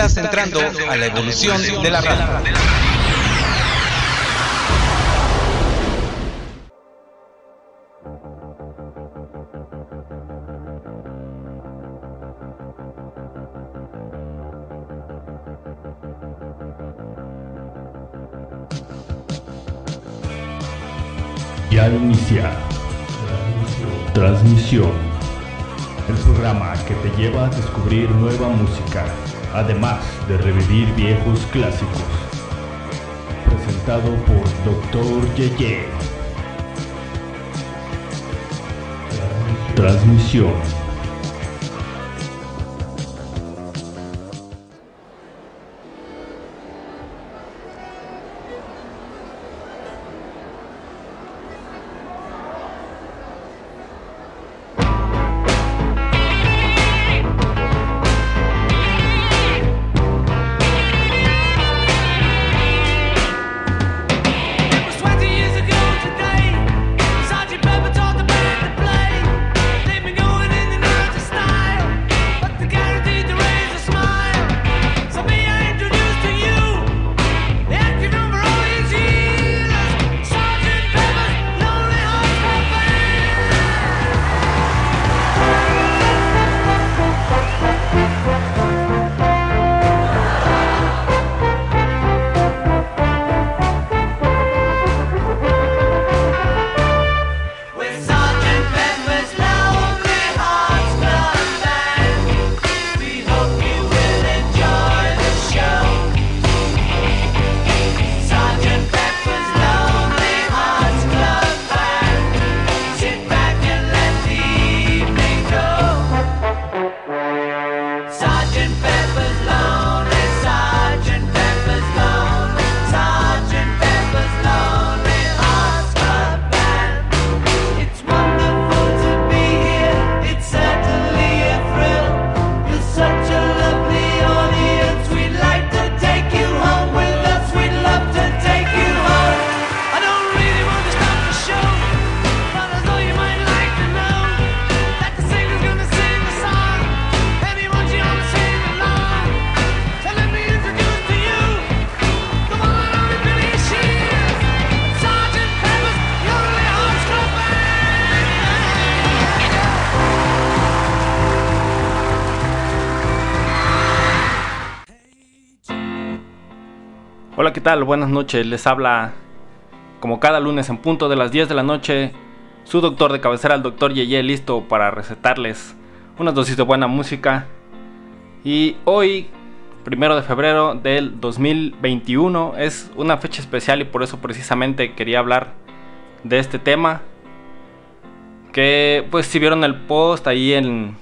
Estás entrando a la evolución de la radio. Ya al iniciar. Transmisión. El programa que te lleva a descubrir nueva música, además de revivir viejos clásicos. Presentado por Dr. Yeye. Transmisión. Buenas noches. Les habla, como cada lunes en punto de las 10 de la noche, su doctor de cabecera, el doctor Yeye, listo para recetarles unas dosis de buena música. Y hoy, primero de febrero del 2021, es una fecha especial y por eso precisamente quería hablar de este tema. Que, pues, si vieron el post ahí en,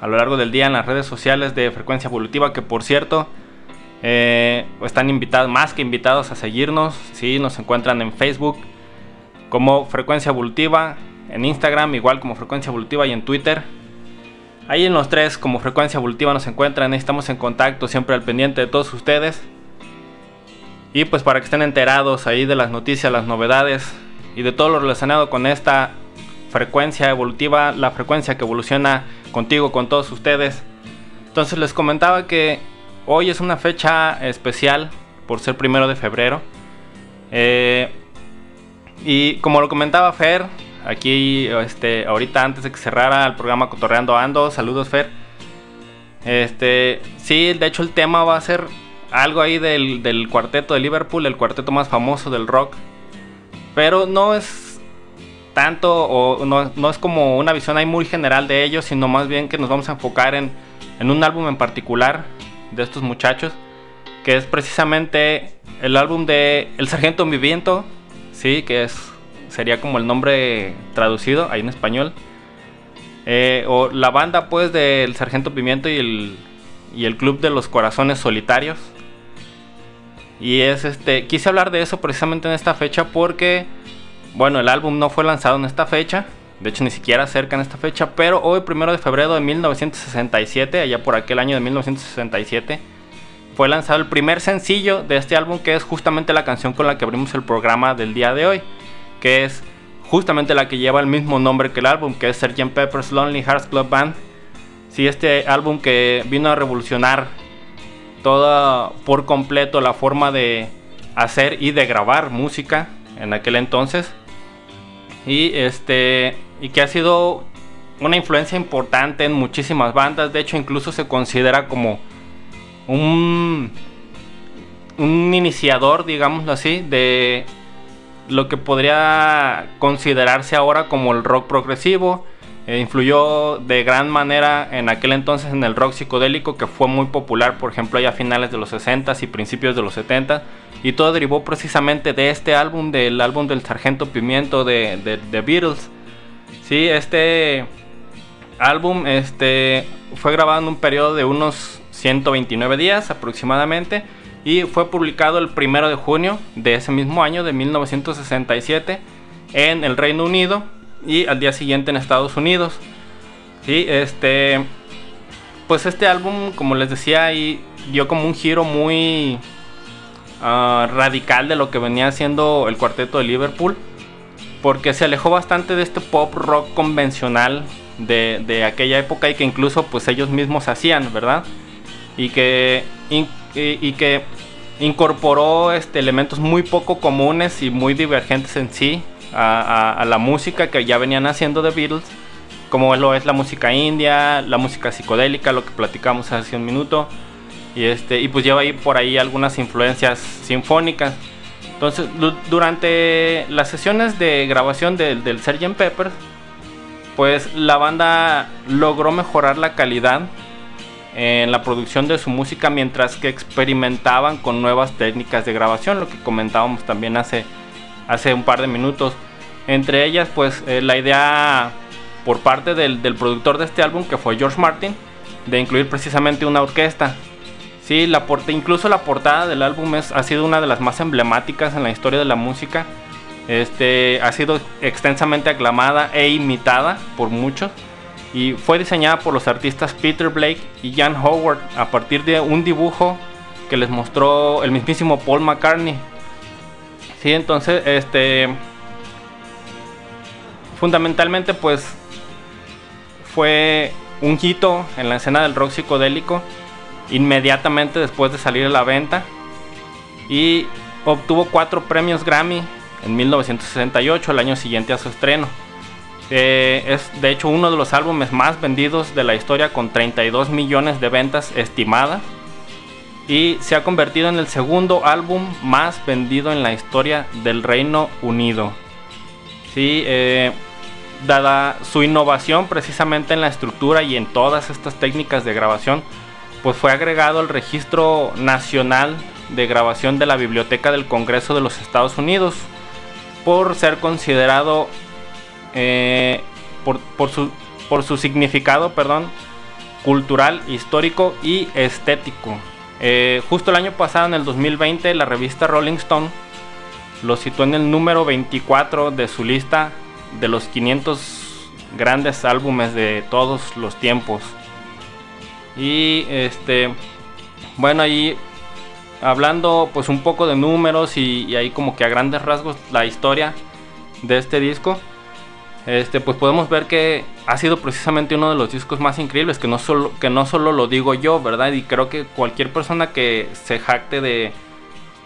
a lo largo del día en las redes sociales de Frecuencia Evolutiva, que por cierto, eh, están invitados, más que invitados a seguirnos. Si nos encuentran en Facebook como Frecuencia Evolutiva, en Instagram igual como Frecuencia Evolutiva y en Twitter. Ahí en los tres como Frecuencia Evolutiva nos encuentran, estamos en contacto siempre al pendiente de todos ustedes. Y pues para que estén enterados ahí de las noticias, las novedades y de todo lo relacionado con esta frecuencia evolutiva, la frecuencia que evoluciona contigo, con todos ustedes. Entonces les comentaba que hoy es una fecha especial por ser primero de febrero. Eh, y como lo comentaba Fer, aquí este, ahorita antes de que cerrara el programa Cotorreando Ando, saludos Fer. Este, sí, de hecho el tema va a ser algo ahí del, cuarteto de Liverpool, el cuarteto más famoso del rock. Pero no es tanto, o no, no es como una visión ahí muy general de ellos, sino más bien que nos vamos a enfocar en, en un álbum en particular de estos muchachos, que es precisamente el álbum de El Sargento Viviento, sí, que es sería como el nombre traducido ahí en español. Eh, o la banda pues del Sargento Pimiento y el, y el Club de los Corazones Solitarios. Y es este, quise hablar de eso precisamente en esta fecha porque, bueno, el álbum no fue lanzado en esta fecha, de hecho ni siquiera cerca en esta fecha, pero hoy, primero de febrero de 1967, allá por aquel año de 1967, fue lanzado el primer sencillo de este álbum que es justamente la canción con la que abrimos el programa del día de hoy, que es justamente la que lleva el mismo nombre que el álbum, que es Sgt. Pepper's Lonely Hearts Club Band. Sí, este álbum que vino a revolucionar toda por completo la forma de hacer y de grabar música en aquel entonces. Y este y que ha sido una influencia importante en muchísimas bandas, de hecho incluso se considera como un un iniciador, digámoslo así, de lo que podría considerarse ahora como el rock progresivo. Eh, influyó de gran manera en aquel entonces en el rock psicodélico que fue muy popular, por ejemplo, ya a finales de los 60s y principios de los 70 y todo derivó precisamente de este álbum, del álbum del Sargento Pimiento de, de Beatles. Sí, este álbum este, fue grabado en un periodo de unos 129 días aproximadamente y fue publicado el primero de junio de ese mismo año de 1967 en el Reino Unido y al día siguiente en Estados Unidos. Sí, este, pues este álbum, como les decía, dio como un giro muy uh, radical de lo que venía haciendo el cuarteto de Liverpool, porque se alejó bastante de este pop rock convencional de, de aquella época y que incluso pues ellos mismos hacían, ¿verdad? Y que, y, y que incorporó este, elementos muy poco comunes y muy divergentes en sí a, a, a, la música que ya venían haciendo de Beatles, como lo es la música india, la música psicodélica, lo que platicamos hace un minuto, y, este, y pues lleva ahí por ahí algunas influencias sinfónicas. Entonces, durante las sesiones de grabación del, del Sgt. Pepper, pues la banda logró mejorar la calidad en la producción de su música mientras que experimentaban con nuevas técnicas de grabación, lo que comentábamos también hace, hace un par de minutos. Entre ellas, pues eh, la idea por parte del, del, productor de este álbum, que fue George Martin, de incluir precisamente una orquesta. Sí, la incluso la portada del álbum ha sido una de las más emblemáticas en la historia de la música. Este, ha sido extensamente aclamada e imitada por muchos y fue diseñada por los artistas Peter Blake y Jan Howard a partir de un dibujo que les mostró el mismísimo Paul McCartney. Sí, entonces, este fundamentalmente pues fue un hito en la escena del rock psicodélico inmediatamente después de salir a la venta y obtuvo cuatro premios Grammy en 1968, el año siguiente a su estreno. Eh, es de hecho uno de los álbumes más vendidos de la historia con 32 millones de ventas estimadas y se ha convertido en el segundo álbum más vendido en la historia del Reino Unido. Sí, eh, dada su innovación precisamente en la estructura y en todas estas técnicas de grabación, pues fue agregado al registro nacional de grabación de la Biblioteca del Congreso de los Estados Unidos por ser considerado eh, por, su, por, su, significado perdón, cultural, histórico y estético. Eh, justo el año pasado, en el 2020, la revista Rolling Stone lo situó en el número 24 de su lista de los 500 grandes álbumes de todos los tiempos. Y este, bueno, ahí hablando pues un poco de números y, ahí como que a grandes rasgos la historia de este disco este, pues podemos ver que ha sido precisamente uno de los discos más increíbles, que no solo, que no solo lo digo yo, ¿verdad? Y creo que cualquier persona que se jacte de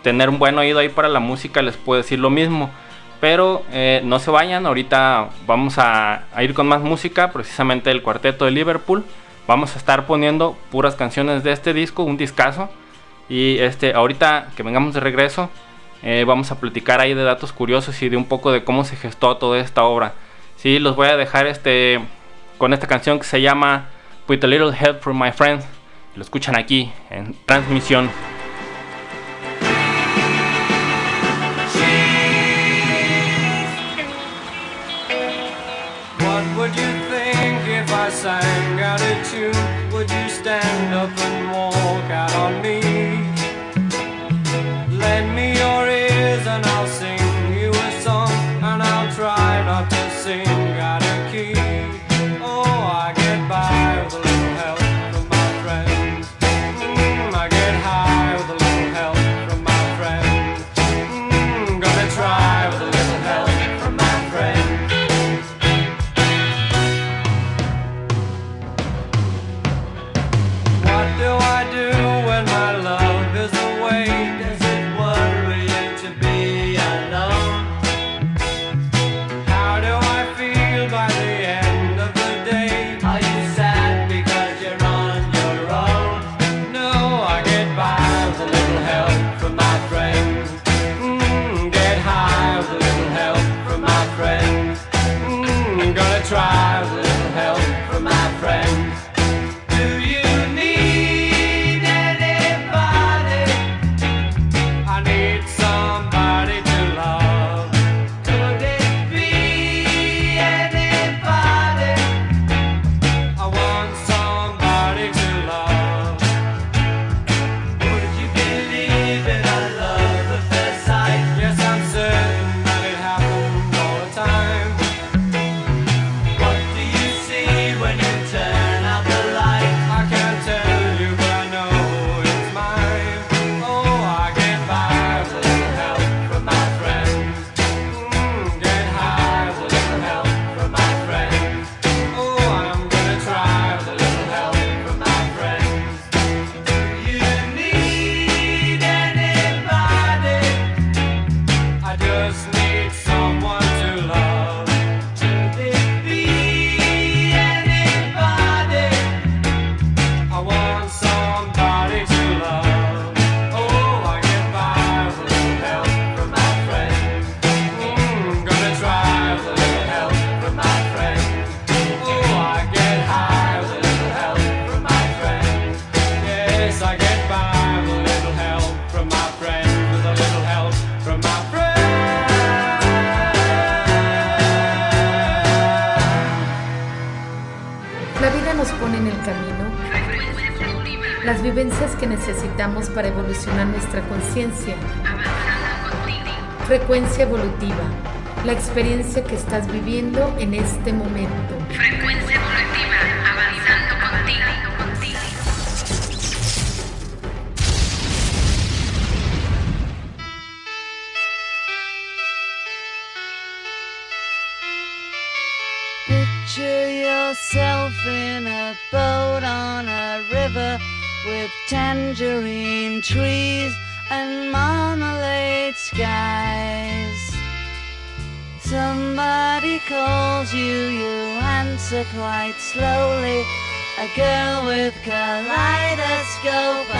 tener un buen oído ahí para la música les puede decir lo mismo. Pero eh, no se vayan, ahorita vamos a, a, ir con más música, precisamente el cuarteto de Liverpool. Vamos a estar poniendo puras canciones de este disco, un discazo. Y este, ahorita que vengamos de regreso, eh, vamos a platicar ahí de datos curiosos y de un poco de cómo se gestó toda esta obra. Sí, los voy a dejar este con esta canción que se llama With a Little Help from My Friends. Lo escuchan aquí en transmisión. Frecuencia evolutiva, la experiencia que estás viviendo en este momento. Slowly. A girl with kaleidoscope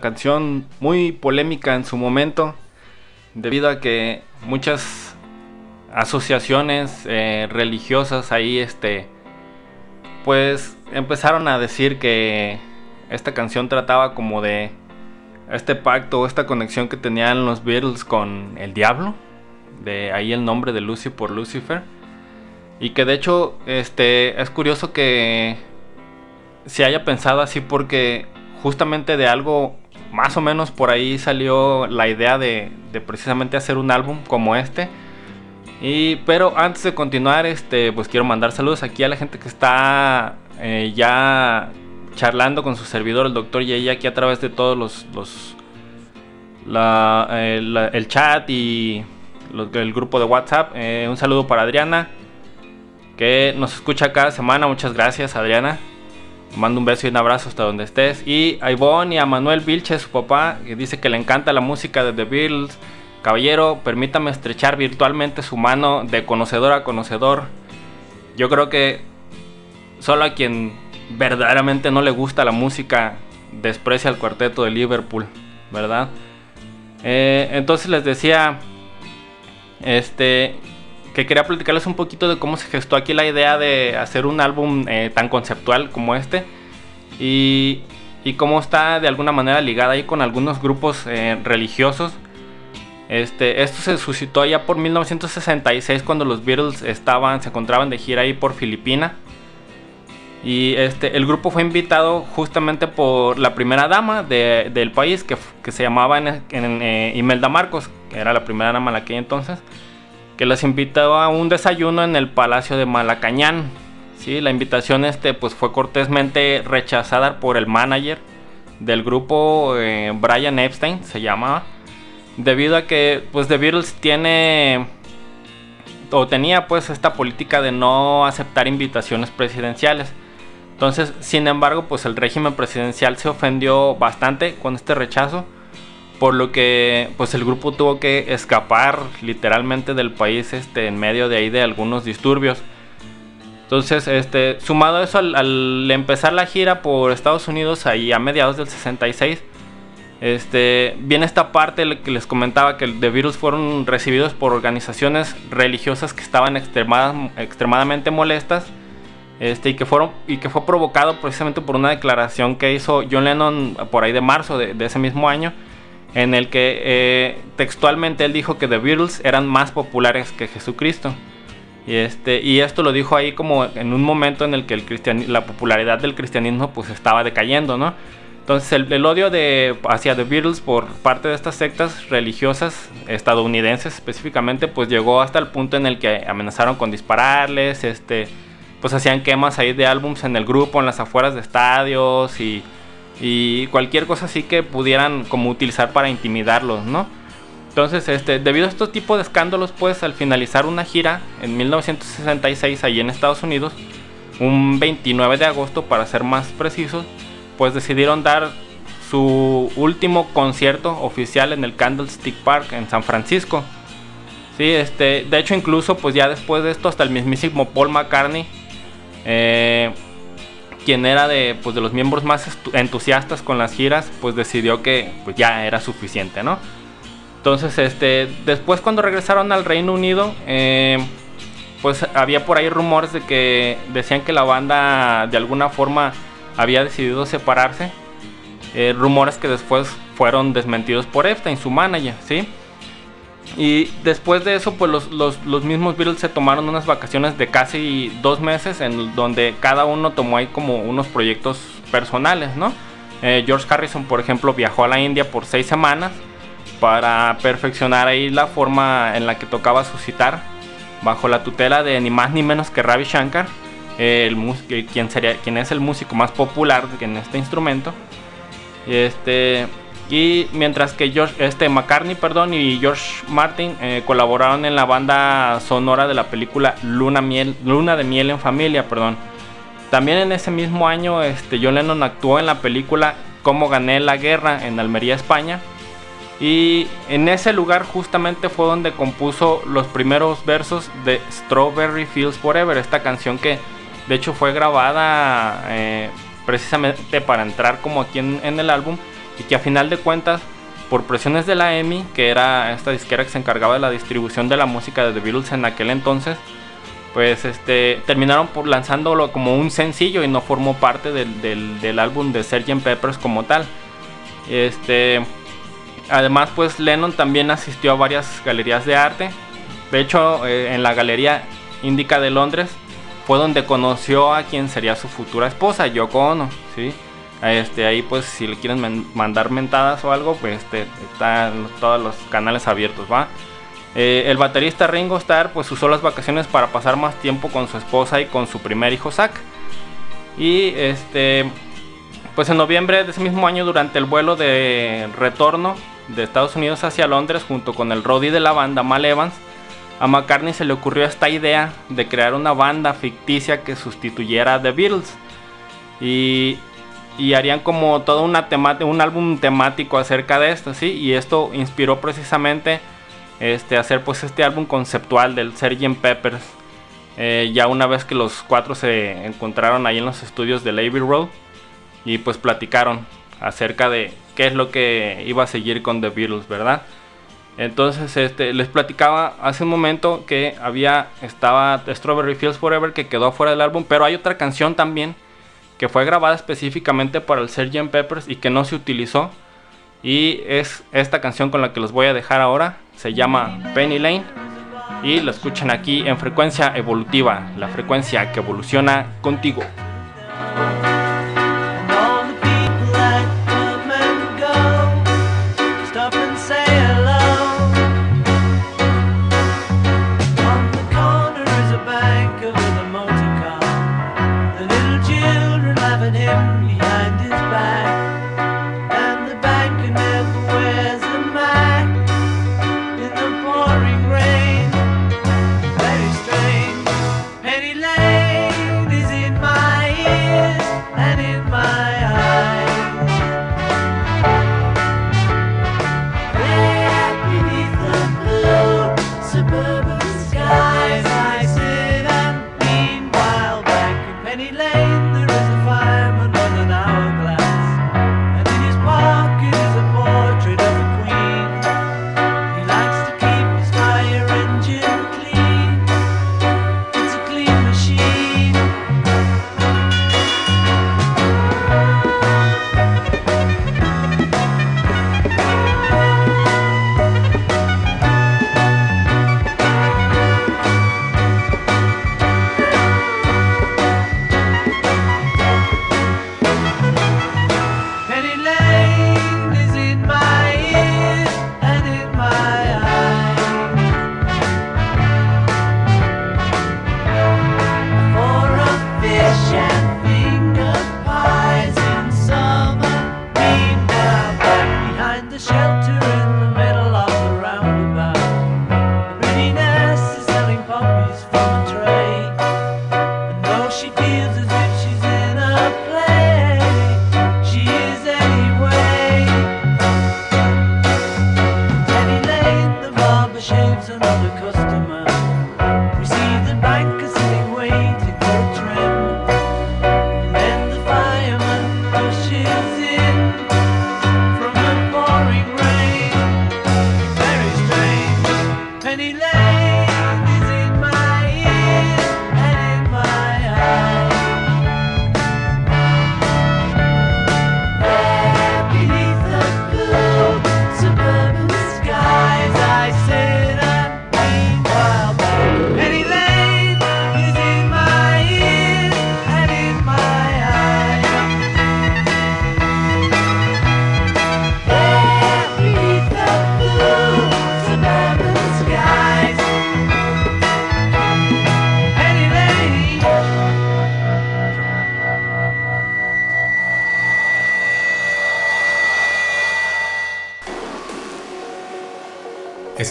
Canción muy polémica en su momento, debido a que muchas asociaciones eh, religiosas ahí, este, pues empezaron a decir que esta canción trataba como de este pacto, esta conexión que tenían los Beatles con el diablo, de ahí el nombre de Lucy por Lucifer, y que de hecho, este, es curioso que se haya pensado así porque justamente de algo más o menos por ahí salió la idea de, precisamente hacer un álbum como este. Y, pero antes de continuar, este, pues quiero mandar saludos aquí a la gente que está eh, ya charlando con su servidor, el doctor Yeye, aquí a través de todos los, los la- eh, el chat y el grupo de WhatsApp. Eh, un saludo para Adriana, que nos escucha cada semana. Muchas gracias, Adriana. Mando un beso y un abrazo hasta donde estés. Y a Ivonne y a Manuel Vilche, su papá, que dice que le encanta la música de The Beatles caballero, permítame estrechar virtualmente su mano de conocedor a conocedor. Yo creo que solo a quien verdaderamente no le gusta la música desprecia el cuarteto de Liverpool, ¿verdad? Eh, entonces les decía, este, que quería platicarles un poquito de cómo se gestó aquí la idea de hacer un álbum eh, tan conceptual como este y, y cómo está de alguna manera ligada ahí con algunos grupos eh, religiosos. Este, esto se suscitó ya por 1966 cuando los Beatles estaban, se encontraban de gira ahí por Filipina. Y este, el grupo fue invitado justamente por la primera dama de- del país, que, que se llamaba eh, Imelda Marcos, que era la primera dama en aquel entonces, que los invitó a un desayuno en el Palacio de Malacañán. Sí, la invitación este, pues, fue cortésmente rechazada por el manager del grupo, eh, Brian Epstein, se llamaba, debido a que pues, The Beatles tiene o tenía pues esta política de no aceptar invitaciones presidenciales. Entonces, sin embargo, pues el régimen presidencial se ofendió bastante con este rechazo, por lo que pues el grupo tuvo que escapar literalmente del país este en medio de ahí de algunos disturbios. Entonces, este, sumado a eso, al, empezar la gira por Estados Unidos ahí a mediados del 66, este, viene esta parte que les comentaba que The Beatles fueron recibidos por organizaciones religiosas que estaban extremada- extremadamente molestas este, y, que fueron, y que fue provocado precisamente por una declaración que hizo John Lennon por ahí de marzo de, de ese mismo año, en el que eh, textualmente él dijo que The Beatles eran más populares que Jesucristo. Y, este, y esto lo dijo ahí como en un momento en el que el la popularidad del cristianismo pues estaba decayendo, ¿no? Entonces el, el odio de, hacia The Beatles por parte de estas sectas religiosas estadounidenses específicamente pues llegó hasta el punto en el que amenazaron con dispararles, este, pues hacían quemas ahí de álbums en el grupo, en las afueras de estadios y, y cualquier cosa así que pudieran como utilizar para intimidarlos, ¿no? Entonces, este, debido a estos tipos de escándalos, pues al finalizar una gira en 1966 allí en Estados Unidos, un 29 de agosto para ser más precisos, pues decidieron dar su último concierto oficial en el Candlestick Park en San Francisco. Sí, este, de hecho incluso pues ya después de esto hasta el mismísimo Paul McCartney, eh, quien era de, pues, de los miembros más entusiastas con las giras, pues decidió que pues, ya era suficiente, ¿no? Entonces, este, después cuando regresaron al Reino Unido, eh, pues había por ahí rumores de que decían que la banda de alguna forma había decidido separarse. Eh, rumores que después fueron desmentidos por Epstein, su manager, ¿sí? Y después de eso, pues los, los- los mismos Beatles se tomaron unas vacaciones de casi dos meses en donde cada uno tomó ahí como unos proyectos personales, ¿no? Eh, George Harrison, por ejemplo, viajó a la India por seis semanas para perfeccionar ahí la forma en la que tocaba suscitar bajo la tutela de ni más ni menos que Ravi Shankar, el quien, sería, quien es el músico más popular en este instrumento. Este, y mientras que este, McCartney perdón, y George Martin eh, colaboraron en la banda sonora de la película Luna, de Miel en Familia. Perdón. También en ese mismo año este, John Lennon actuó en la película Cómo gané la guerra en Almería, España. Y en ese lugar justamente fue donde compuso los primeros versos de Strawberry Fields Forever, esta canción que de hecho fue grabada eh, precisamente para entrar como aquí en el álbum y que a final de cuentas por presiones de la EMI, que era esta disquera que se encargaba de la distribución de la música de The Beatles en aquel entonces, pues este terminaron por lanzándolo como un sencillo y no formó parte del, del- álbum de Sgt. Peppers como tal. Este, además, pues Lennon también asistió a varias galerías de arte. De hecho, eh, en la galería Índica de Londres fue donde conoció a quien sería su futura esposa, Yoko Ono, ¿sí? Este, ahí pues si le quieren mandar mentadas o algo, pues este, están todos los canales abiertos, ¿va? Eh, el baterista Ringo Starr pues usó las vacaciones para pasar más tiempo con su esposa y con su primer hijo Zack. Y este pues en noviembre de ese mismo año durante el vuelo de retorno de Estados Unidos hacia Londres junto con el roadie de la banda Mal Evans, a McCartney se le ocurrió esta idea de crear una banda ficticia que sustituyera a The Beatles. Y, y harían como todo una un álbum temático acerca de esto, ¿sí? Y esto inspiró precisamente este, hacer pues este álbum conceptual del Sgt. Peppers. Eh, ya una vez que los cuatro se encontraron ahí en los estudios de Abbey Road y pues platicaron acerca de qué es lo que iba a seguir con The Beatles, ¿verdad? Entonces, este, les platicaba hace un momento que había, estaba Strawberry Fields Forever que quedó fuera del álbum, pero hay otra canción también que fue grabada específicamente para el Sgt. Peppers y que no se utilizó. Y es esta canción con la que los voy a dejar ahora, se llama Penny Lane y lo escuchan aquí en frecuencia evolutiva, la frecuencia que evoluciona contigo.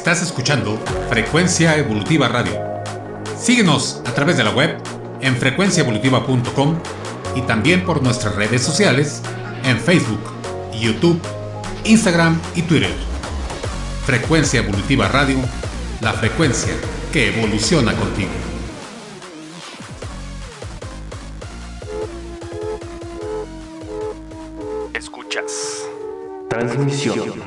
Estás escuchando Frecuencia Evolutiva Radio. Síguenos a través de la web en frecuenciaevolutiva.com y también por nuestras redes sociales en Facebook, YouTube, Instagram y Twitter. Frecuencia Evolutiva Radio, la frecuencia que evoluciona contigo. Escuchas. Transmisión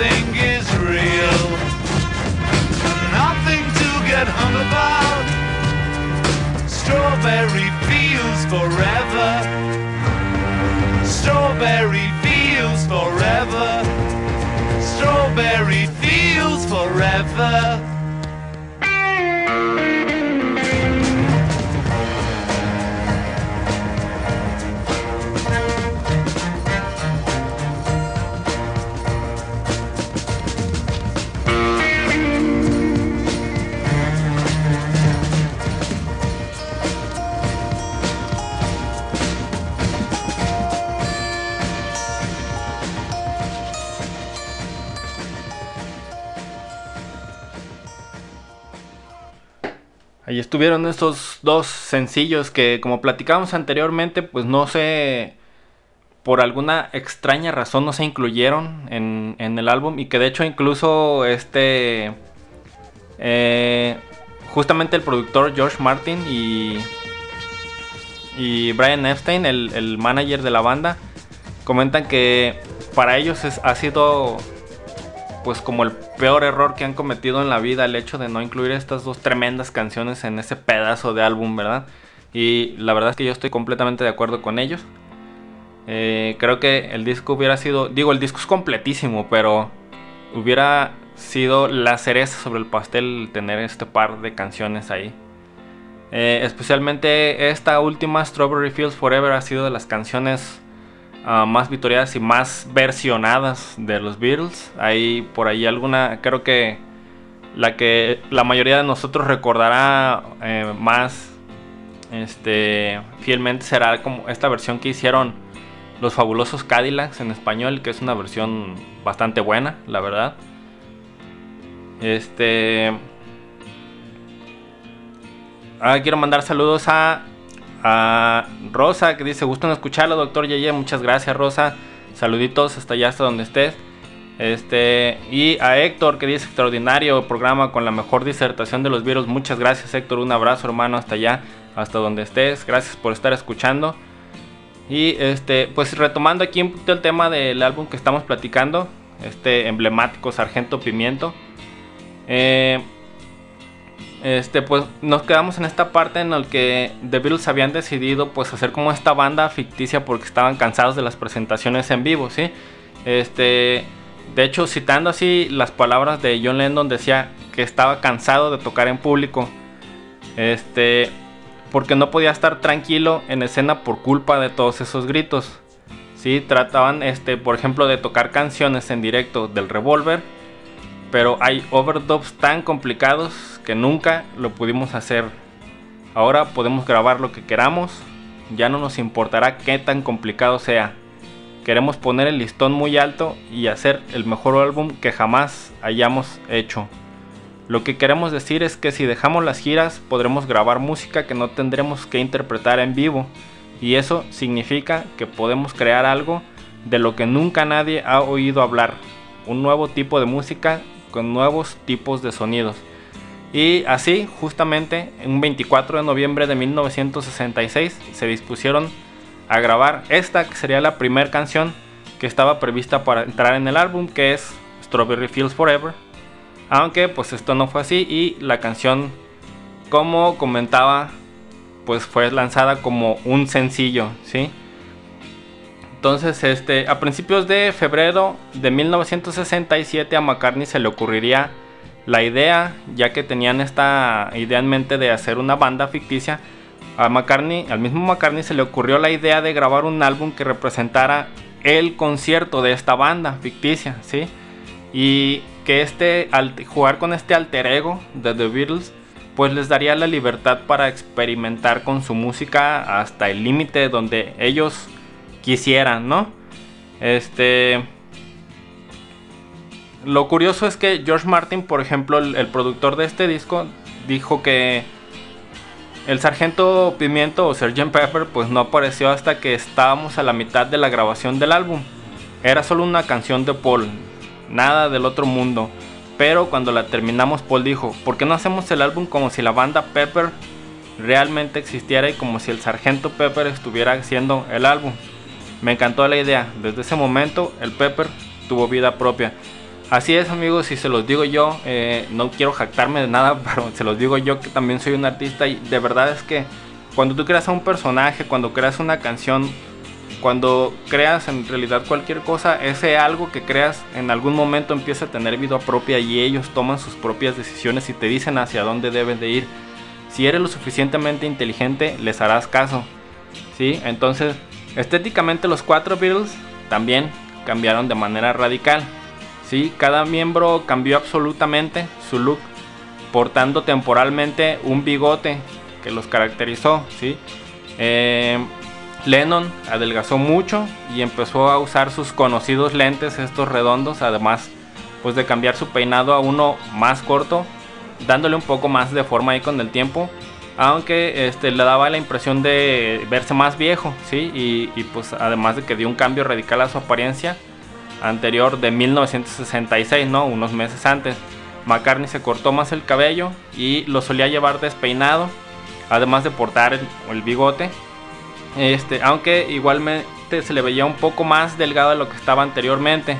Nothing is real, nothing to get hung about. Strawberry fields forever. Estuvieron estos dos sencillos que como platicábamos anteriormente, pues no sé, por alguna extraña razón no se incluyeron en, en el álbum y que de hecho incluso este, eh, justamente el productor George Martin y, y Brian Epstein, el, el manager de la banda, comentan que para ellos es- ha sido pues como el peor error que han cometido en la vida el hecho de no incluir estas dos tremendas canciones en ese pedazo de álbum, ¿verdad? Y la verdad es que yo estoy completamente de acuerdo con ellos. Eh, creo que el disco hubiera sido, digo, el disco es completísimo, pero hubiera sido la cereza sobre el pastel tener este par de canciones ahí. Eh, especialmente esta última, Strawberry Fields Forever, ha sido de las canciones ah, más victoriadas y más versionadas de los Beatles. Hay por ahí alguna, creo que la que la mayoría de nosotros recordará eh, más este, fielmente será como esta versión que hicieron los fabulosos Cadillacs en español, que es una versión bastante buena, la verdad. Este. Ah, quiero mandar saludos a, a Rosa, que dice: Gusto en escucharlo, doctor Yeye. Muchas gracias, Rosa. Saluditos hasta allá, hasta donde estés. Este, y a Héctor, que dice: Extraordinario programa con la mejor disertación de los virus. Muchas gracias, Héctor. Un abrazo, hermano, hasta allá, hasta donde estés. Gracias por estar escuchando. Y este, pues retomando aquí un poquito el tema del álbum que estamos platicando, este emblemático Sargento Pimiento. Eh, este, pues nos quedamos en esta parte en la que The Beatles habían decidido pues hacer como esta banda ficticia porque estaban cansados de las presentaciones en vivo, ¿sí? Este, de hecho, citando así las palabras de John Lennon decía que estaba cansado de tocar en público. Este, porque no podía estar tranquilo en escena por culpa de todos esos gritos. Sí, trataban, este, por ejemplo, de tocar canciones en directo del Revolver, pero hay overdubs tan complicados que nunca lo pudimos hacer. Ahora podemos grabar lo que queramos, ya no nos importará qué tan complicado sea. Queremos poner el listón muy alto y hacer el mejor álbum que jamás hayamos hecho. Lo que queremos decir es que si dejamos las giras podremos grabar música que no tendremos que interpretar en vivo y eso significa que podemos crear algo de lo que nunca nadie ha oído hablar, un nuevo tipo de música con nuevos tipos de sonidos. Y así, justamente, un 24 de noviembre de 1966 se dispusieron a grabar esta que sería la primera canción que estaba prevista para entrar en el álbum, que es Strawberry Fields Forever. Aunque pues esto no fue así y la canción, como comentaba, pues fue lanzada como un sencillo, ¿sí? Entonces, este, a principios de febrero de 1967 a McCartney se le ocurriría la idea, ya que tenían esta idea en mente de hacer una banda ficticia, a McCartney, al mismo McCartney se le ocurrió la idea de grabar un álbum que representara el concierto de esta banda ficticia, ¿sí? Y que este, al jugar con este alter ego de The Beatles, pues les daría la libertad para experimentar con su música hasta el límite donde ellos quisieran, ¿no? Este. Lo curioso es que George Martin, por ejemplo, el, el productor de este disco, dijo que el sargento Pimiento o Sgt. Pepper pues no apareció hasta que estábamos a la mitad de la grabación del álbum. Era solo una canción de Paul, nada del otro mundo. Pero cuando la terminamos Paul dijo, ¿por qué no hacemos el álbum como si la banda Pepper realmente existiera y como si el sargento Pepper estuviera haciendo el álbum? Me encantó la idea, desde ese momento el Pepper tuvo vida propia. Así es amigos, y se los digo yo, eh, no quiero jactarme de nada, pero se los digo yo que también soy un artista y de verdad es que cuando tú creas a un personaje, cuando creas una canción, cuando creas en realidad cualquier cosa, ese algo que creas en algún momento empieza a tener vida propia y ellos toman sus propias decisiones y te dicen hacia dónde debes de ir. Si eres lo suficientemente inteligente, les harás caso. ¿Sí? Entonces, estéticamente los cuatro Beatles también cambiaron de manera radical. ¿sí? Cada miembro cambió absolutamente su look, portando temporalmente un bigote que los caracterizó. ¿sí? Eh, Lennon adelgazó mucho y empezó a usar sus conocidos lentes, estos redondos, además pues de cambiar su peinado a uno más corto, dándole un poco más de forma ahí con el tiempo, aunque este, le daba la impresión de verse más viejo, ¿sí? Y, pues además de que dio un cambio radical a su apariencia anterior de 1966, ¿no? Unos meses antes. McCartney se cortó más el cabello y lo solía llevar despeinado, además de portar el, el bigote. Este, aunque igualmente se le veía un poco más delgado de lo que estaba anteriormente.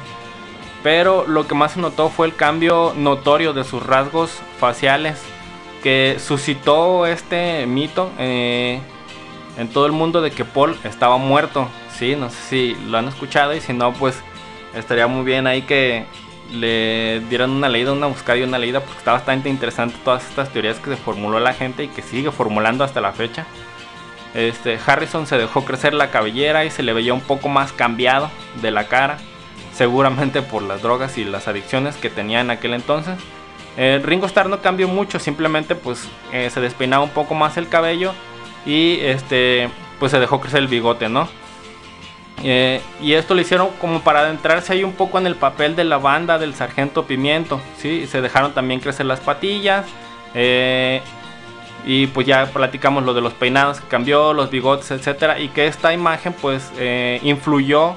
Pero lo que más se notó fue el cambio notorio de sus rasgos faciales que suscitó este mito eh, en todo el mundo de que Paul estaba muerto. Sí, no sé si lo han escuchado y si no, pues estaría muy bien ahí que le dieran una leída, una buscada y una leída porque está bastante interesante todas estas teorías que se formuló la gente y que sigue formulando hasta la fecha. Este, Harrison se dejó crecer la cabellera y se le veía un poco más cambiado de la cara, seguramente por las drogas y las adicciones que tenía en aquel entonces. Eh, Ringo Starr no cambió mucho, simplemente pues eh, se despeinaba un poco más el cabello y este pues se dejó crecer el bigote, ¿no? Eh, y esto lo hicieron como para adentrarse ahí un poco en el papel de la banda del Sargento Pimiento, ¿sí? Se dejaron también crecer las patillas. eh, y pues ya platicamos lo de los peinados que cambió, los bigotes, etcétera, y que esta imagen pues influyó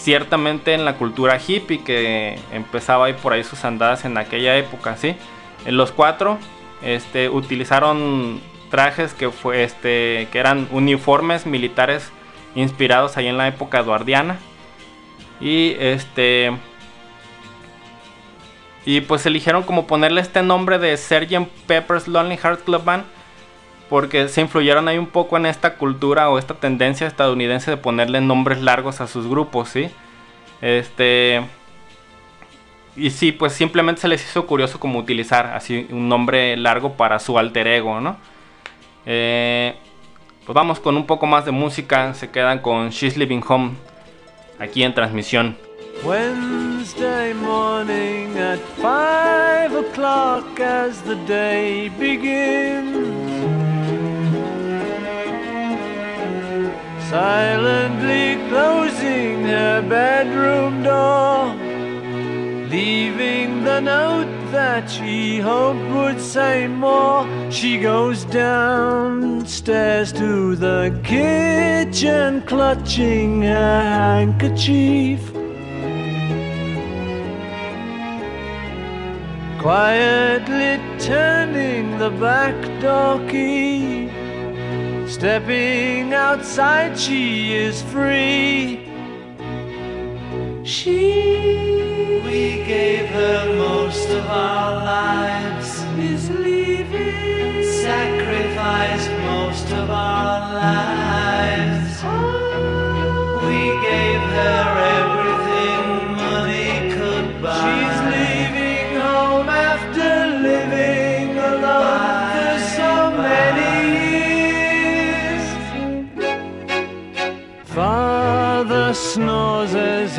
ciertamente en la cultura hippie que empezaba ahí por ahí sus andadas en aquella época, ¿sí? En los cuatro este, utilizaron trajes que fue este que eran uniformes militares inspirados ahí en la época eduardiana y este y pues eligieron como ponerle este nombre de Sgt. Pepper's Lonely Heart Club Band porque se influyeron ahí un poco en esta cultura o esta tendencia estadounidense de ponerle nombres largos a sus grupos, ¿sí? Este y sí, pues simplemente se les hizo curioso como utilizar así un nombre largo para su alter ego, ¿no? Eh, pues vamos con un poco más de música, se quedan con She's Living Home aquí en transmisión. Wednesday morning at five o'clock as the day begins. Silently closing her bedroom door, leaving the note that she hoped would say more. She goes downstairs to the kitchen, clutching her handkerchief. Quietly turning the back door key. Stepping outside, she is free. She, we gave her most of our lives, is leaving, sacrificed most of our lives. Oh. We gave her everything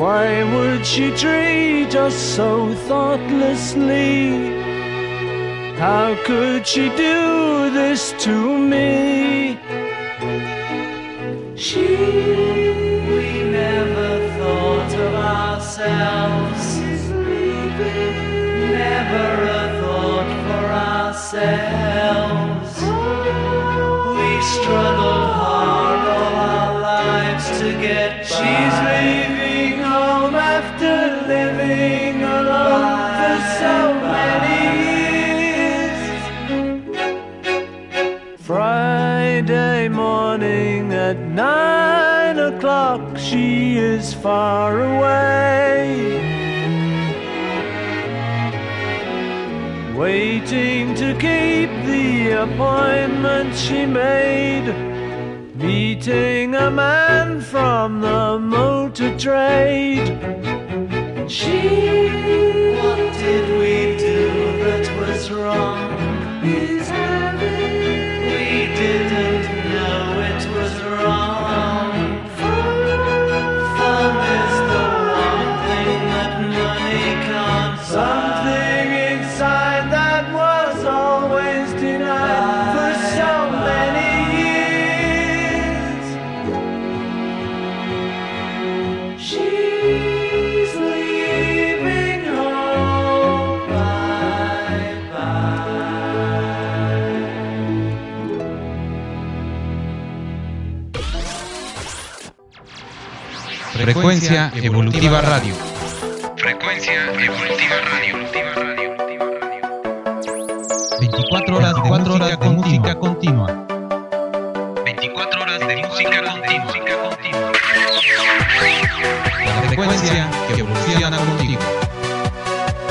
Why would she treat us so thoughtlessly? How could she do this to me? She, we never thought of ourselves. Never a thought for ourselves. We struggled hard all our lives to get by. She's leaving is far away. Waiting to keep the appointment she made. Meeting a man from the motor trade. She, what did we do that was wrong? Frecuencia Evolutiva Radio. Frecuencia Evolutiva Radio. 24 horas de 24 música horas de continua. continua. 24 horas de música continua. La frecuencia que evoluciona contigo.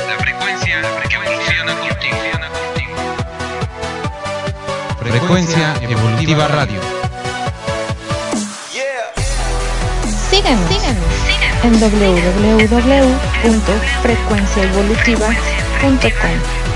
La frecuencia que evoluciona contigo. Frecuencia Evolutiva Radio. Síganos, en www.frecuenciaevolutiva.com.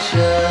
Sure.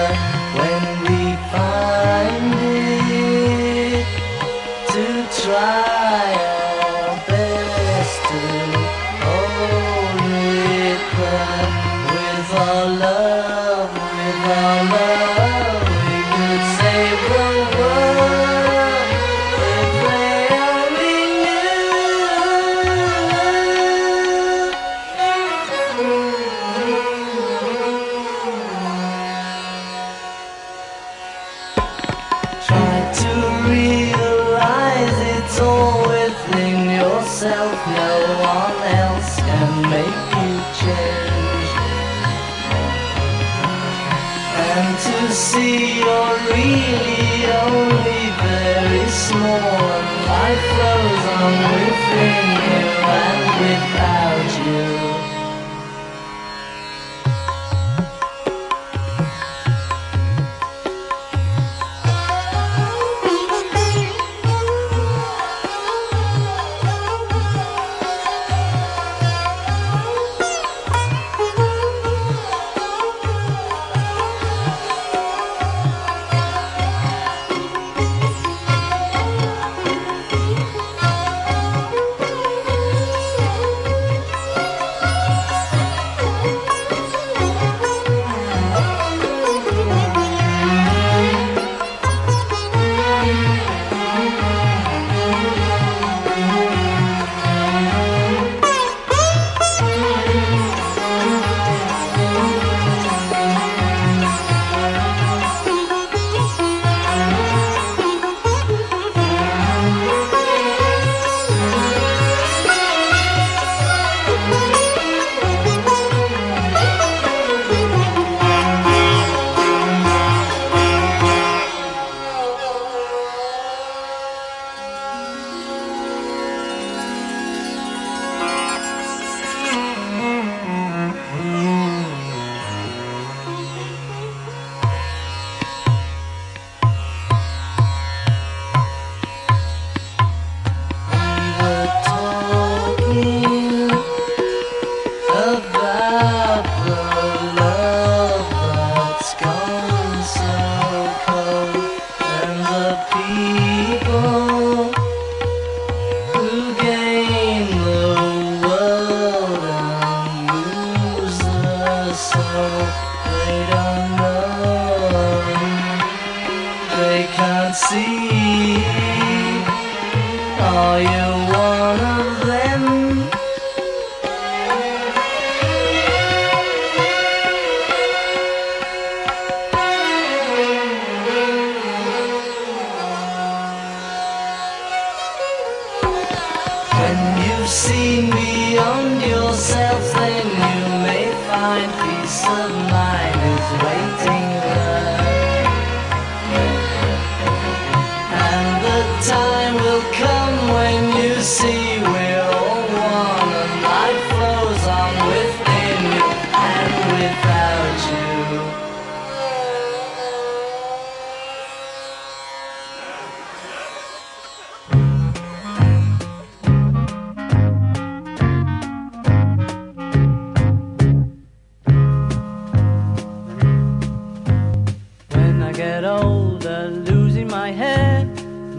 my head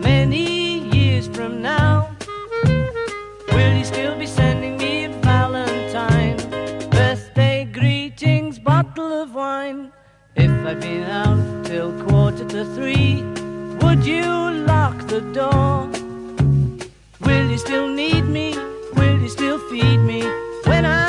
many years from now? Will you still be sending me a valentine? Birthday greetings, bottle of wine. If I've been out till quarter to three, would you lock the door? Will you still need me? Will you still feed me when I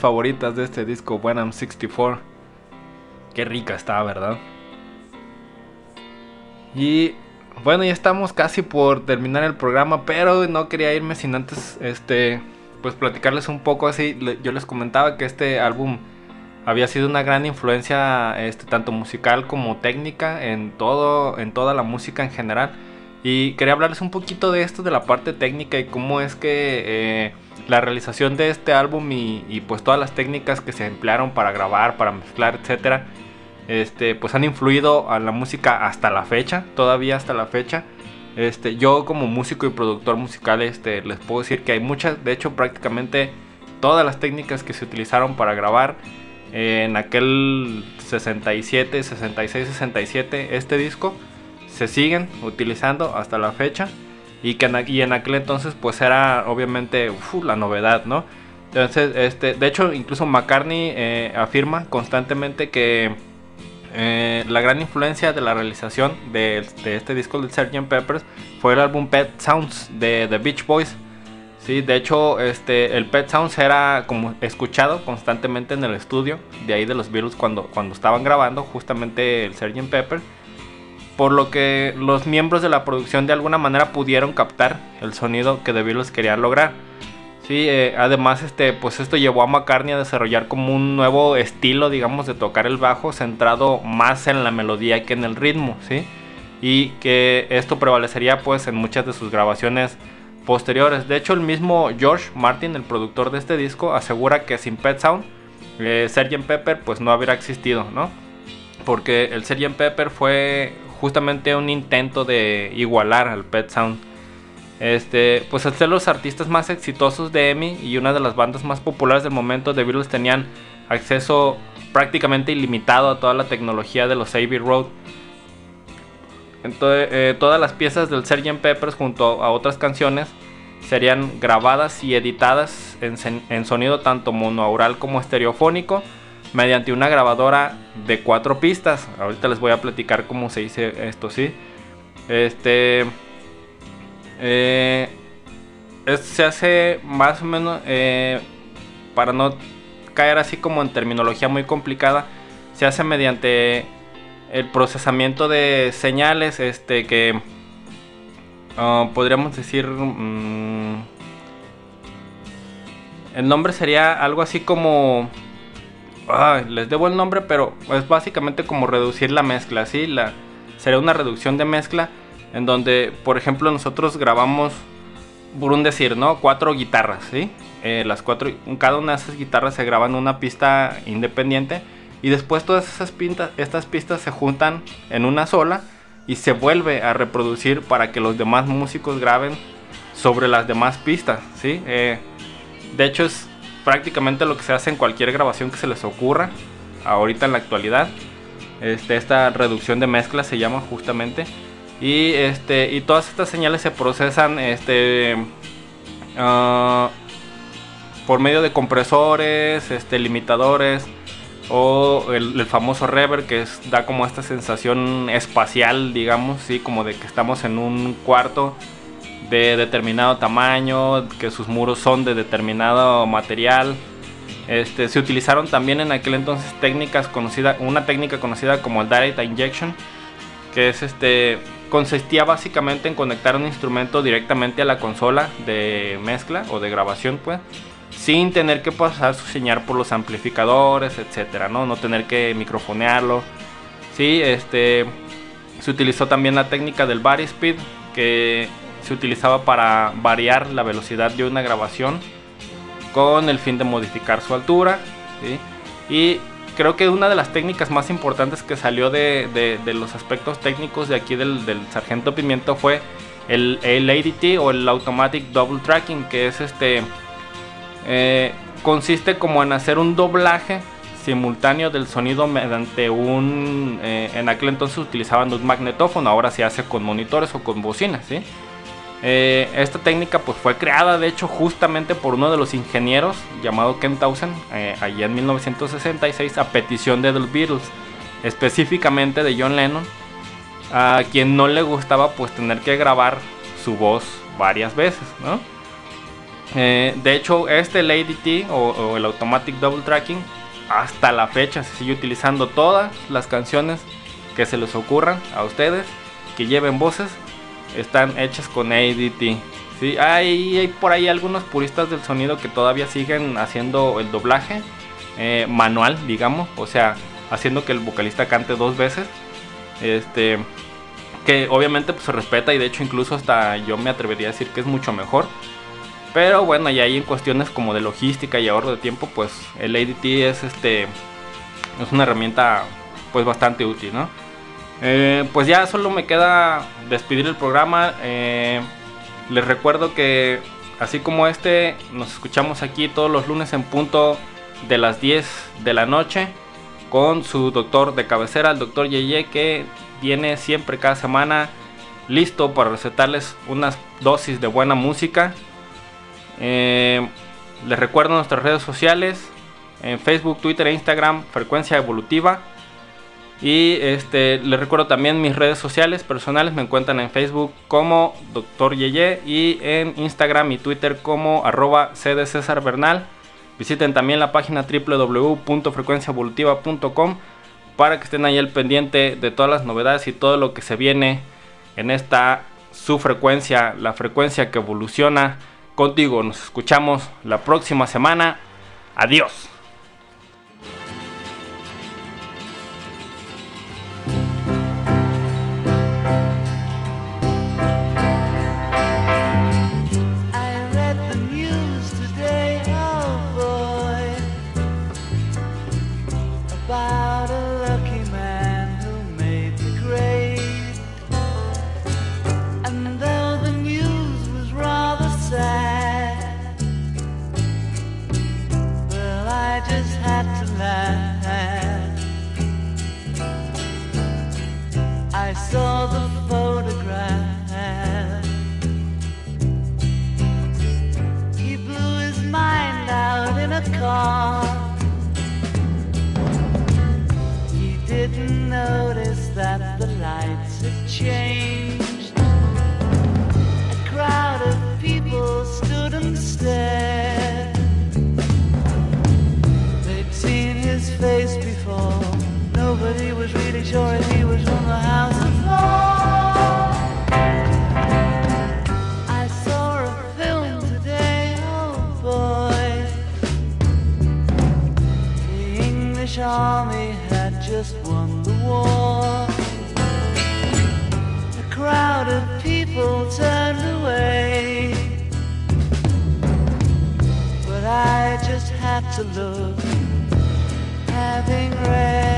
favoritas de este disco, When I'm 64. Qué rica está, ¿verdad? Y bueno, ya estamos casi por terminar el programa, pero no quería irme sin antes, este, pues platicarles un poco así. Yo les comentaba que este álbum había sido una gran influencia, este, tanto musical como técnica en todo, en toda la música en general. Y quería hablarles un poquito de esto, de la parte técnica y cómo es que eh, la realización de este álbum y, y, pues todas las técnicas que se emplearon para grabar, para mezclar, etcétera, este, pues han influido a la música hasta la fecha, todavía hasta la fecha. Este, yo como músico y productor musical, este, les puedo decir que hay muchas, de hecho prácticamente todas las técnicas que se utilizaron para grabar en aquel 67, 66, 67, este disco, se siguen utilizando hasta la fecha. Y que en, y en aquel entonces pues era obviamente la novedad, ¿no? Entonces, este, de hecho, incluso McCartney eh, afirma constantemente que eh, la gran influencia de la realización de, este disco de Sgt. Peppers fue el álbum Pet Sounds de The Beach Boys. Sí, de hecho, este, el Pet Sounds era como escuchado constantemente en el estudio de ahí de los Beatles cuando, cuando estaban grabando justamente el Sgt. Pepper. Por lo que los miembros de la producción de alguna manera pudieron captar el sonido que The Beatles querían lograr. Sí, eh, además este, pues esto llevó a McCartney a desarrollar como un nuevo estilo, digamos, de tocar el bajo centrado más en la melodía que en el ritmo, ¿sí? Y que esto prevalecería pues en muchas de sus grabaciones posteriores. De hecho, el mismo George Martin, el productor de este disco, asegura que sin Pet Sound, eh, Sgt. Pepper pues no hubiera existido, ¿no? Porque el Sgt. Pepper fue justamente un intento de igualar al Pet Sound. Este, pues al ser los artistas más exitosos de EMI y una de las bandas más populares del momento, The Beatles tenían acceso prácticamente ilimitado a toda la tecnología de los Abbey Road. Entonces, eh, todas las piezas del Sgt. Peppers junto a otras canciones serían grabadas y editadas en, en sonido tanto monoaural como estereofónico mediante una grabadora de cuatro pistas. Ahorita les voy a platicar cómo se dice esto, ¿sí? Este... eh, es- se hace más o menos... eh, para no caer así como en terminología muy complicada, se hace mediante el procesamiento de señales este que ah, podríamos decir mm, el nombre sería algo así como ay, les debo el nombre pero es básicamente como reducir la mezcla ¿sí? la, sería una reducción de mezcla en donde por ejemplo nosotros grabamos por un decir no cuatro guitarras ¿sí? Eh, las cuatro cada una de esas guitarras se graba en una pista independiente y después todas esas pintas, estas pistas se juntan en una sola y se vuelve a reproducir para que los demás músicos graben sobre las demás pistas, ¿sí? Eh, de hecho es prácticamente lo que se hace en cualquier grabación que se les ocurra ahorita en la actualidad. Este, esta reducción de mezcla se llama justamente y este y todas estas señales se procesan este ah, por medio de compresores, este limitadores o el, famoso reverb que da como esta sensación espacial, digamos, sí, como de que estamos en un cuarto de determinado tamaño, que sus muros son de determinado material. Este, se utilizaron también en aquel entonces técnicas conocida, una técnica conocida como el Data Injection, que es este consistía básicamente en conectar un instrumento directamente a la consola de mezcla o de grabación, pues, sin tener que pasar su señal por los amplificadores, etcétera, ¿no? No tener que microfonearlo. Sí, este se utilizó también la técnica del body speed que se utilizaba para variar la velocidad de una grabación con el fin de modificar su altura. Y creo que una de las técnicas más importantes que salió de, los aspectos técnicos de aquí del, Sargento Pimiento fue el, el ADT o el Automatic Double Tracking, que es este. eh, consiste como en hacer un doblaje simultáneo del sonido mediante un. eh, en aquel entonces utilizaban un magnetófono, ahora se hace con monitores o con bocinas. Eh, esta técnica pues fue creada de hecho justamente por uno de los ingenieros llamado Ken Townsend eh, allá en 1966 a petición de The Beatles, específicamente de John Lennon, a quien no le gustaba pues tener que grabar su voz varias veces. Eh, de hecho, este el ADT o, o el Automatic Double Tracking, hasta la fecha se sigue utilizando todas las canciones que se les ocurran a ustedes, que lleven voces, están hechas con ADT. Sí, hay, hay por ahí algunos puristas del sonido que todavía siguen haciendo el doblaje eh, manual, digamos, o sea, haciendo que el vocalista cante dos veces. Este, que obviamente pues, se respeta y de hecho incluso hasta yo me atrevería a decir que es mucho mejor. Pero bueno, y ahí en cuestiones como de logística y ahorro de tiempo, pues el ADT es este es una herramienta pues bastante útil, ¿no? Eh, pues ya solo me queda despedir el programa. Eh, les recuerdo que así como este, nos escuchamos aquí todos los lunes en punto de las 10 de la noche con su doctor de cabecera, el doctor Yeye, que viene siempre cada semana listo para recetarles unas dosis de buena música. Eh, les recuerdo nuestras redes sociales en Facebook, Twitter e Instagram, Frecuencia Evolutiva. Y este, les recuerdo también mis redes sociales personales. Me encuentran en Facebook como Dr. Yeye y en Instagram y Twitter como arroba CD César Bernal. Visiten también la página www.frecuenciaevolutiva.com para que estén ahí al pendiente de todas las novedades y todo lo que se viene en esta su frecuencia, la frecuencia que evoluciona contigo. Nos escuchamos la próxima semana. Adiós. Photograph. He blew his mind out in a car. He didn't notice that the lights had changed. A crowd of people stood and stared. They'd seen his face before. Nobody was really sure war. A crowd of people turned away. But I just had to look, having read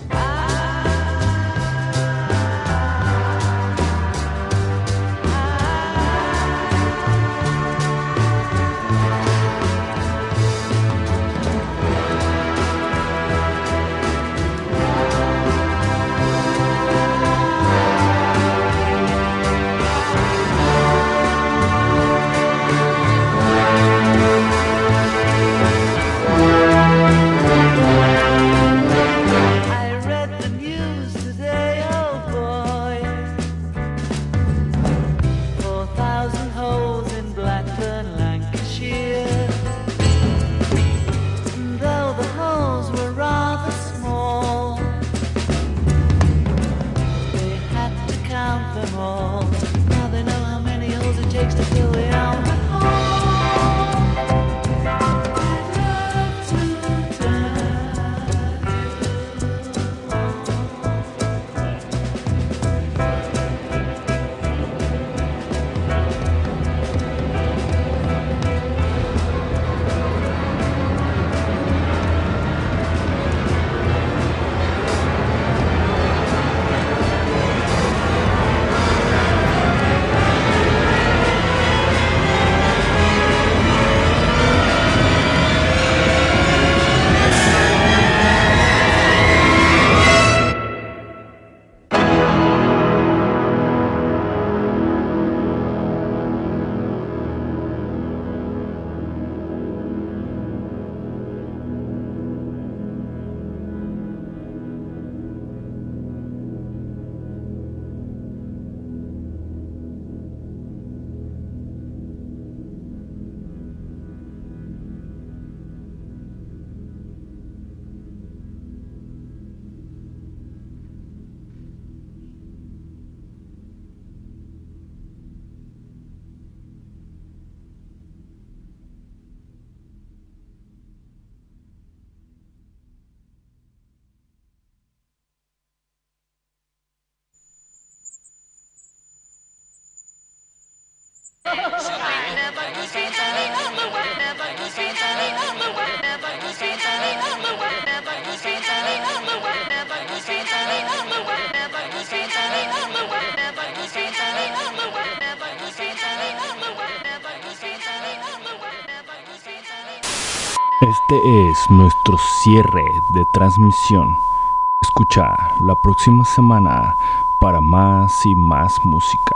Este es nuestro cierre de transmisión. Escucha la próxima semana para más y más música.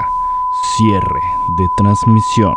Cierre de transmisión.